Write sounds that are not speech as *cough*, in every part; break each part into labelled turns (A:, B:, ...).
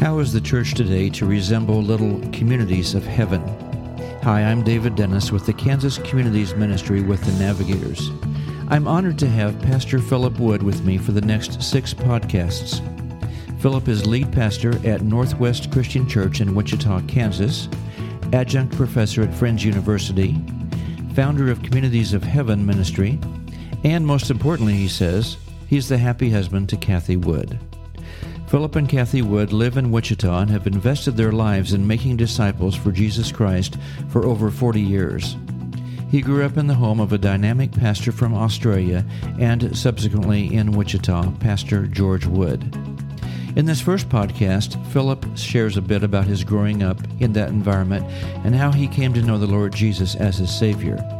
A: How is the church today to resemble little communities of heaven? Hi, I'm David Dennis with the Kansas Communities Ministry with the Navigators. I'm honored to have Pastor Philip Wood with me for the next six podcasts. Philip is lead pastor at Northwest Christian Church in Wichita, Kansas, adjunct professor at Friends University, founder of Communities of Heaven Ministry, and most importantly, he says, he's the happy husband to Kathy Wood. Philip and Kathy Wood live in Wichita and have invested their lives in making disciples for Jesus Christ for over 40 years. He grew up in the home of a dynamic pastor from Australia and subsequently in Wichita, Pastor George Wood. In this first podcast, Philip shares a bit about his growing up in that environment and how he came to know the Lord Jesus as his Savior.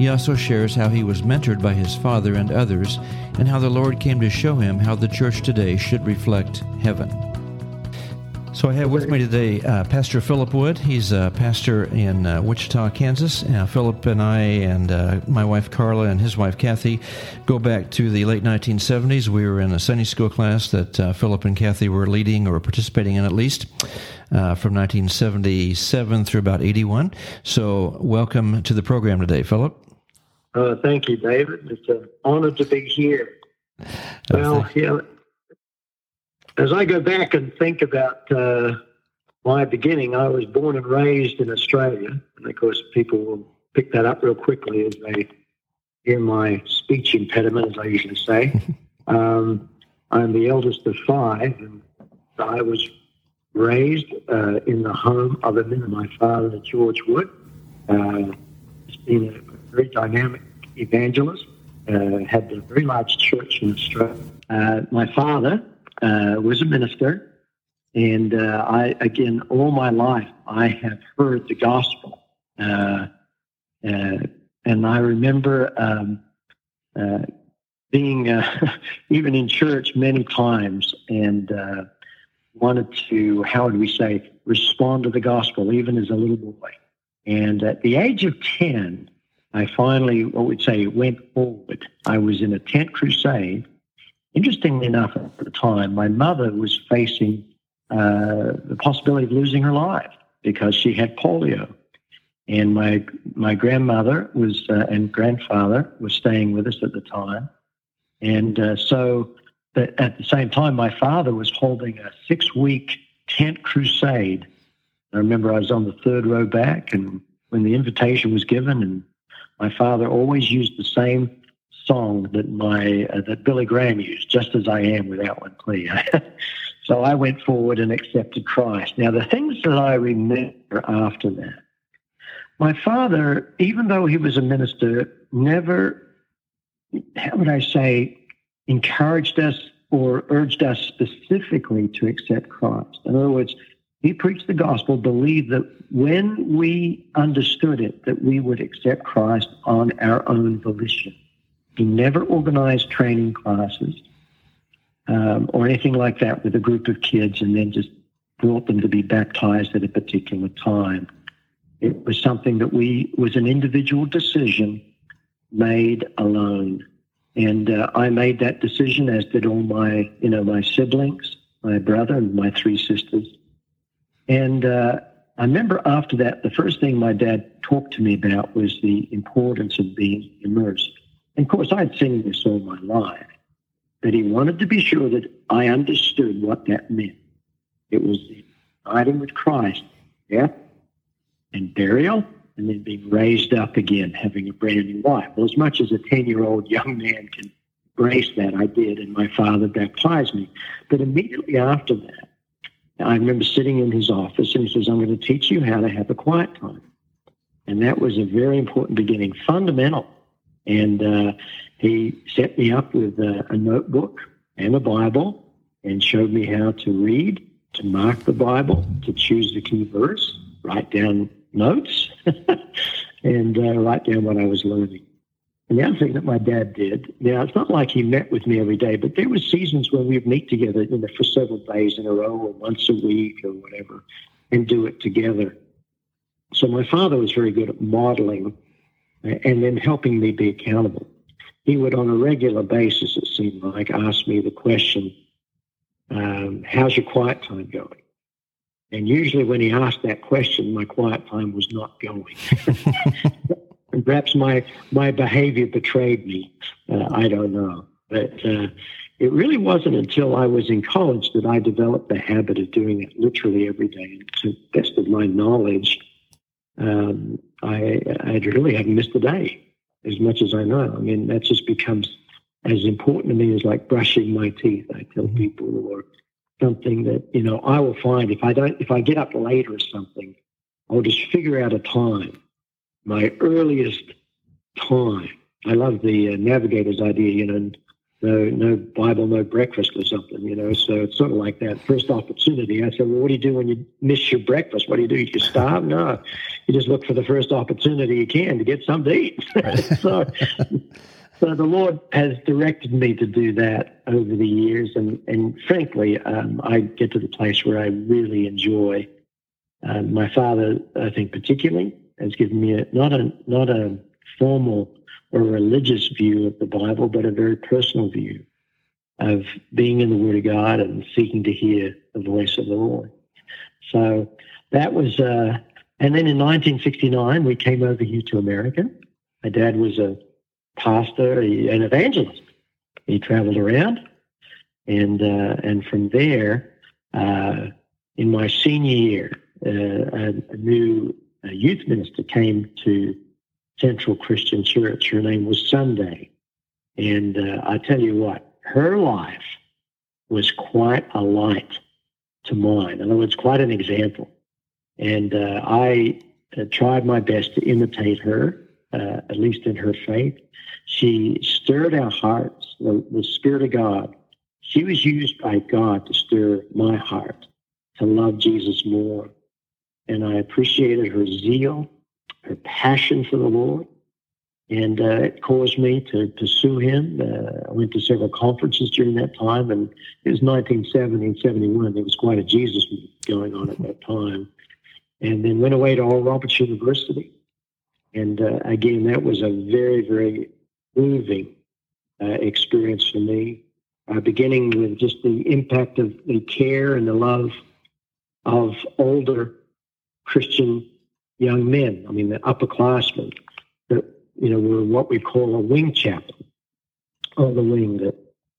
A: He also shares how he was mentored by his father and others, and how the Lord came to show him how the church today should reflect heaven. So I have with me today uh, Pastor Philip Wood. He's a pastor in uh, Wichita, Kansas. Uh, Philip and I and uh, my wife Carla and his wife Kathy go back to the late 1970s. We were in a Sunday school class that uh, Philip and Kathy were leading or participating in at least uh, from 1977 through about 81. So welcome to the program today, Philip.
B: Uh, thank you, David. It's an honor to be here.
A: Oh,
B: well, yeah, as I go back and think about uh, my beginning, I was born and raised in Australia. And of course, people will pick that up real quickly as they hear my speech impediment, as I usually say. *laughs* um, I'm the eldest of five, and I was raised uh, in the home of a man, my father, George Wood. Uh, he's been a very dynamic evangelist, uh, had a very large church in Australia. Uh, my father uh, was a minister, and uh, I, again, all my life, I have heard the gospel. Uh, and I remember um, being *laughs* even in church many times and wanted to, how would we say, respond to the gospel, even as a little boy. And at the age of 10, I finally, what we'd say, went forward. I was in a tent crusade. Interestingly enough, at the time, my mother was facing uh, the possibility of losing her life because she had polio. And my my grandmother was uh, and grandfather was staying with us at the time, and uh, so but at the same time, my father was holding a six week tent crusade. I remember I was on the third row back, and when the invitation was given, and my father always used the same song that my uh, that Billy Graham used, "Just as I Am," without one plea. *laughs* so I went forward and accepted Christ. Now, the things that I remember after that, my father, even though he was a minister, never, how would I say, encouraged us or urged us specifically to accept Christ. In other words, he preached the gospel, believed that when we understood it, that we would accept Christ on our own volition. He never organized training classes um, or anything like that with a group of kids and then just brought them to be baptized at a particular time. It was something that we was an individual decision made alone. And uh, I made that decision, as did all my, you know, my siblings, my brother, and my three sisters. And uh, I remember after that, the first thing my dad talked to me about was the importance of being immersed. And of course, I'd seen this all my life, but he wanted to be sure that I understood what that meant. It was uniting with Christ, death and burial, and then being raised up again, having a brand new life. Well, as much as a 10 year old young man can embrace that, I did, and my father baptized me. But immediately after that, I remember sitting in his office and he says, I'm going to teach you how to have a quiet time. And that was a very important beginning, fundamental. And uh, he set me up with a, a notebook and a Bible and showed me how to read, to mark the Bible, to choose the key verse, write down notes, *laughs* and uh, write down what I was learning. And the other thing that my dad did, now it's not like he met with me every day, but there were seasons when we'd meet together you know, for several days in a row or once a week or whatever and do it together. So my father was very good at modeling and then helping me be accountable. He would, on a regular basis, it seemed like, ask me the question, um, how's your quiet time going? And usually, when he asked that question, my quiet time was not going. *laughs* perhaps my my behavior betrayed me. Uh, I don't know, but uh, it really wasn't until I was in college that I developed the habit of doing it literally every day. And to the best of my knowledge, um, I I really haven't missed a day as much as I know. I mean, that just becomes as important to me as like brushing my teeth. I tell mm-hmm. people, or something that you know I will find if I don't if I get up late or something, I'll just figure out a time, my earliest time. I love the uh, navigator's idea, you know, no no Bible, no breakfast or something, you know. So it's sort of like that first opportunity. I said, well, what do you do when you miss your breakfast? What do you do? You just starve? No, you just look for the first opportunity you can to get something to eat. *laughs* *laughs* so so the Lord has directed me to do that over the years, and and frankly, um, I get to the place where I really enjoy. Uh, my father, I think, particularly, has given me a, not a not a formal or religious view of the Bible, but a very personal view of being in the Word of God and seeking to hear the voice of the Lord. So that was, uh, and then in 1969 we came over here to America. My dad was a pastor, an evangelist. He traveled around, and uh, and from there, uh, in my senior year, uh, a, a, youth minister came to Central Christian Church. Her name was Sunday, and uh, I tell you what, her life was quite a light to mine. In other words, quite an example. And uh, I uh, tried my best to imitate her, at least in her faith. She stirred our hearts, the, the Spirit of God. She was used by God to stir my heart to love Jesus more. And I appreciated her zeal, her passion for the Lord. And uh, it caused me to pursue him. Uh, I went to several conferences during that time, and it was 1970 and 71. There was quite a Jesus going on at that time. And then went away to Oral Roberts University. And uh, again, that was a very, very moving uh, experience for me, uh, beginning with just the impact of the care and the love of older Christian young men. I mean, the upperclassmen that you know were what we call a wing chaplain on the wing that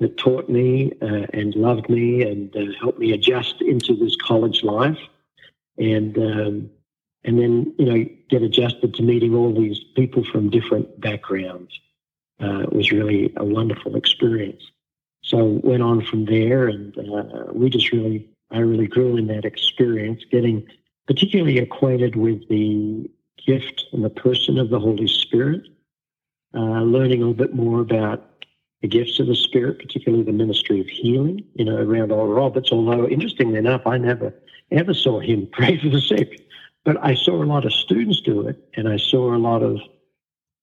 B: that taught me uh, and loved me and uh, helped me adjust into this college life, and um, and then you know get adjusted to meeting all these people from different backgrounds uh, it was really a wonderful experience. So went on from there, and uh, we just really, I really grew in that experience, getting particularly acquainted with the gift and the person of the Holy Spirit, uh, learning a little bit more about the gifts of the Spirit, particularly the ministry of healing, you know, around Oral Roberts. Although, interestingly enough, I never ever saw him *laughs* pray for the sick, but I saw a lot of students do it, and I saw a lot of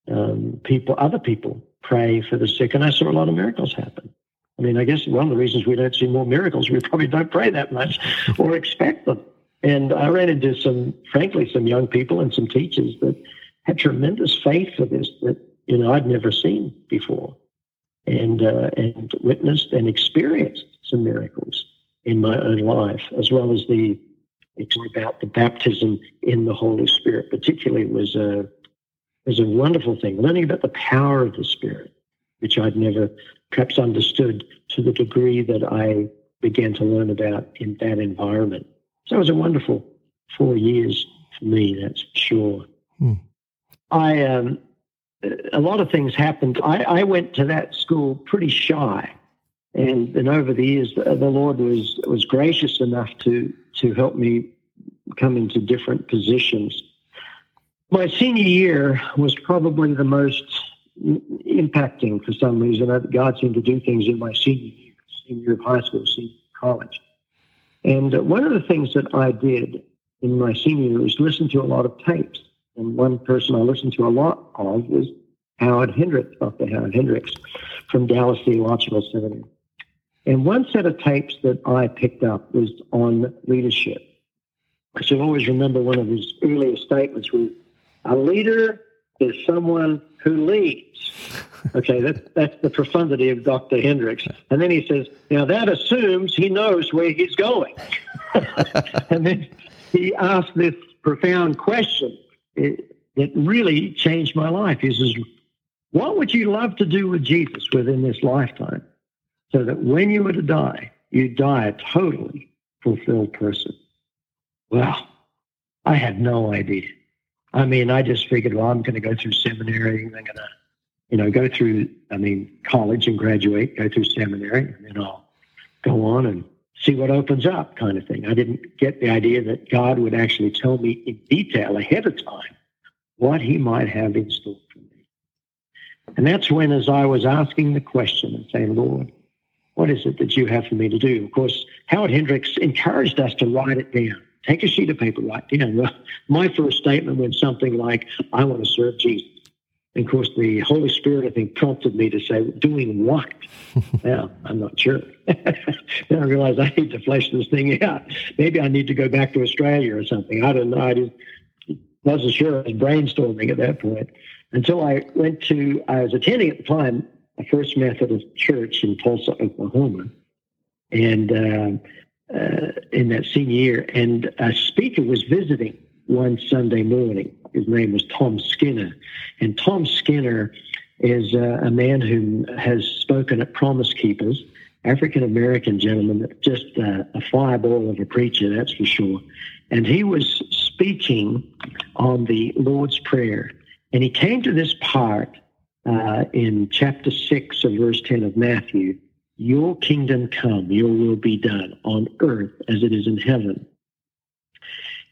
B: um, people, other people, pray for the sick, and I saw a lot of miracles happen. I mean, I guess one of the reasons we don't see more miracles, we probably don't pray that much or expect them. And I ran into some, frankly, some young people and some teachers that had tremendous faith for this that you know I'd never seen before, and uh, and witnessed and experienced some miracles in my own life, as well as the it's about the baptism in the Holy Spirit. Particularly was uh, was a wonderful thing. Learning about the power of the Spirit, which I'd never perhaps understood to the degree that I began to learn about in that environment. So it was a wonderful four years for me, that's for sure. Hmm. I um, a lot of things happened. I, I, went to that school pretty shy, and and over the years, the, the Lord was was gracious enough to to help me come into different positions my senior year was probably the most impacting for some reason. God seemed to do things in my senior year, senior year of high school, senior of college. And uh, one of the things that I did in my senior year was listen to a lot of tapes. And one person I listened to a lot of was Howard Hendricks, Dr. Howard Hendricks from Dallas Theological Seminary. And one set of tapes that I picked up was on leadership. I should always remember one of his earliest statements was, a leader is someone who leads. Okay, that, that's the profundity of Dr. Hendricks. And then he says, now that assumes he knows where he's going. *laughs* and then he asked this profound question it, that really changed my life. He says, What would you love to do with Jesus within this lifetime so that when you were to die, you die a totally fulfilled person? Well, I had no idea. I mean, I just figured, well, I'm going to go through seminary. I'm going to, you know, go through, I mean, college and graduate, go through seminary, and then I'll go on and see what opens up kind of thing. I didn't get the idea that God would actually tell me in detail ahead of time what he might have in store for me. And that's when, as I was asking the question and saying, Lord, what is it that you have for me to do? Of course, Howard Hendricks encouraged us to write it down. Take a sheet of paper, write down. Well, my first statement went something like, I want to serve Jesus. And of course, the Holy Spirit, I think, prompted me to say, doing what? *laughs* yeah, I'm not sure. *laughs* then I realized I need to flesh this thing out. Maybe I need to go back to Australia or something. I don't know. I just wasn't sure. I was brainstorming at that point until I went to, I was attending at the time a First Methodist church in Tulsa, Oklahoma. And uh, in that senior year, and a speaker was visiting one Sunday morning. His name was Tom Skinner. And Tom Skinner is uh, a man who has spoken at Promise Keepers, African American gentleman, just uh, a fireball of a preacher, that's for sure. And he was speaking on the Lord's Prayer. And he came to this part uh, in chapter 6 of verse 10 of Matthew Your kingdom come, your will be done on earth as it is in heaven.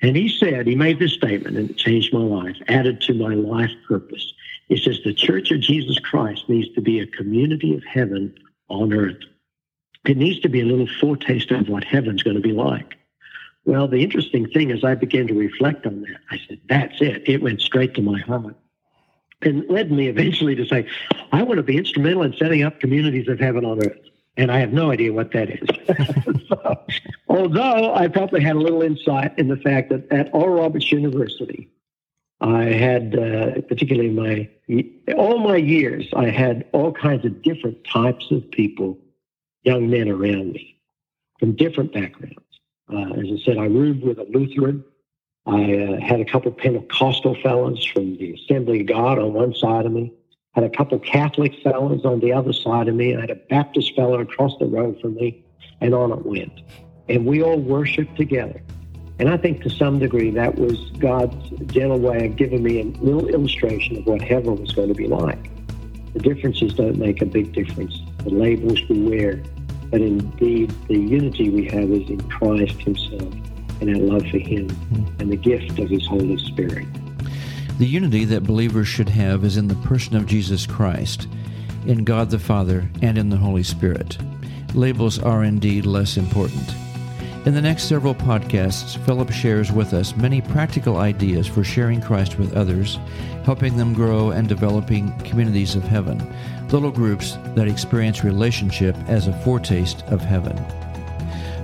B: And he said, he made this statement, and it changed my life, added to my life purpose. He says, the Church of Jesus Christ needs to be a community of heaven on earth. It needs to be a little foretaste of what heaven's going to be like. Well, the interesting thing is, I began to reflect on that. I said, that's it. It went straight to my heart and led me eventually to say, I want to be instrumental in setting up communities of heaven on earth. And I have no idea what that is. *laughs* so, although I probably had a little insight in the fact that at Oral Roberts University, I had, uh, particularly my all my years, I had all kinds of different types of people, young men around me, from different backgrounds. Uh, as I said, I roomed with a Lutheran. I uh, had a couple of Pentecostal fellows from the Assembly of God on one side of me. Had a couple Catholic fellows on the other side of me. I had a Baptist fellow across the road from me, and on it went. And we all worshiped together. And I think to some degree that was God's gentle way of giving me a little illustration of what heaven was going to be like. The differences don't make a big difference. The labels we wear but indeed the unity we have is in Christ Himself and our love for Him mm-hmm. and the gift of His Holy Spirit.
A: The unity that believers should have is in the person of Jesus Christ, in God the Father, and in the Holy Spirit. Labels are indeed less important. In the next several podcasts, Philip shares with us many practical ideas for sharing Christ with others, helping them grow and developing communities of heaven, little groups that experience relationship as a foretaste of heaven.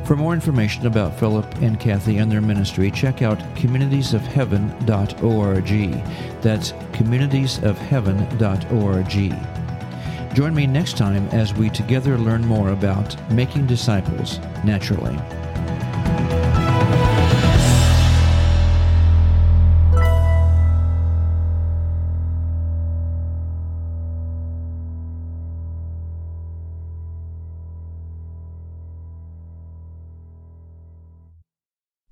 A: For more information about Philip and Kathy and their ministry, check out communitiesofheaven.org. That's communitiesofheaven.org. Join me next time as we together learn more about making disciples naturally.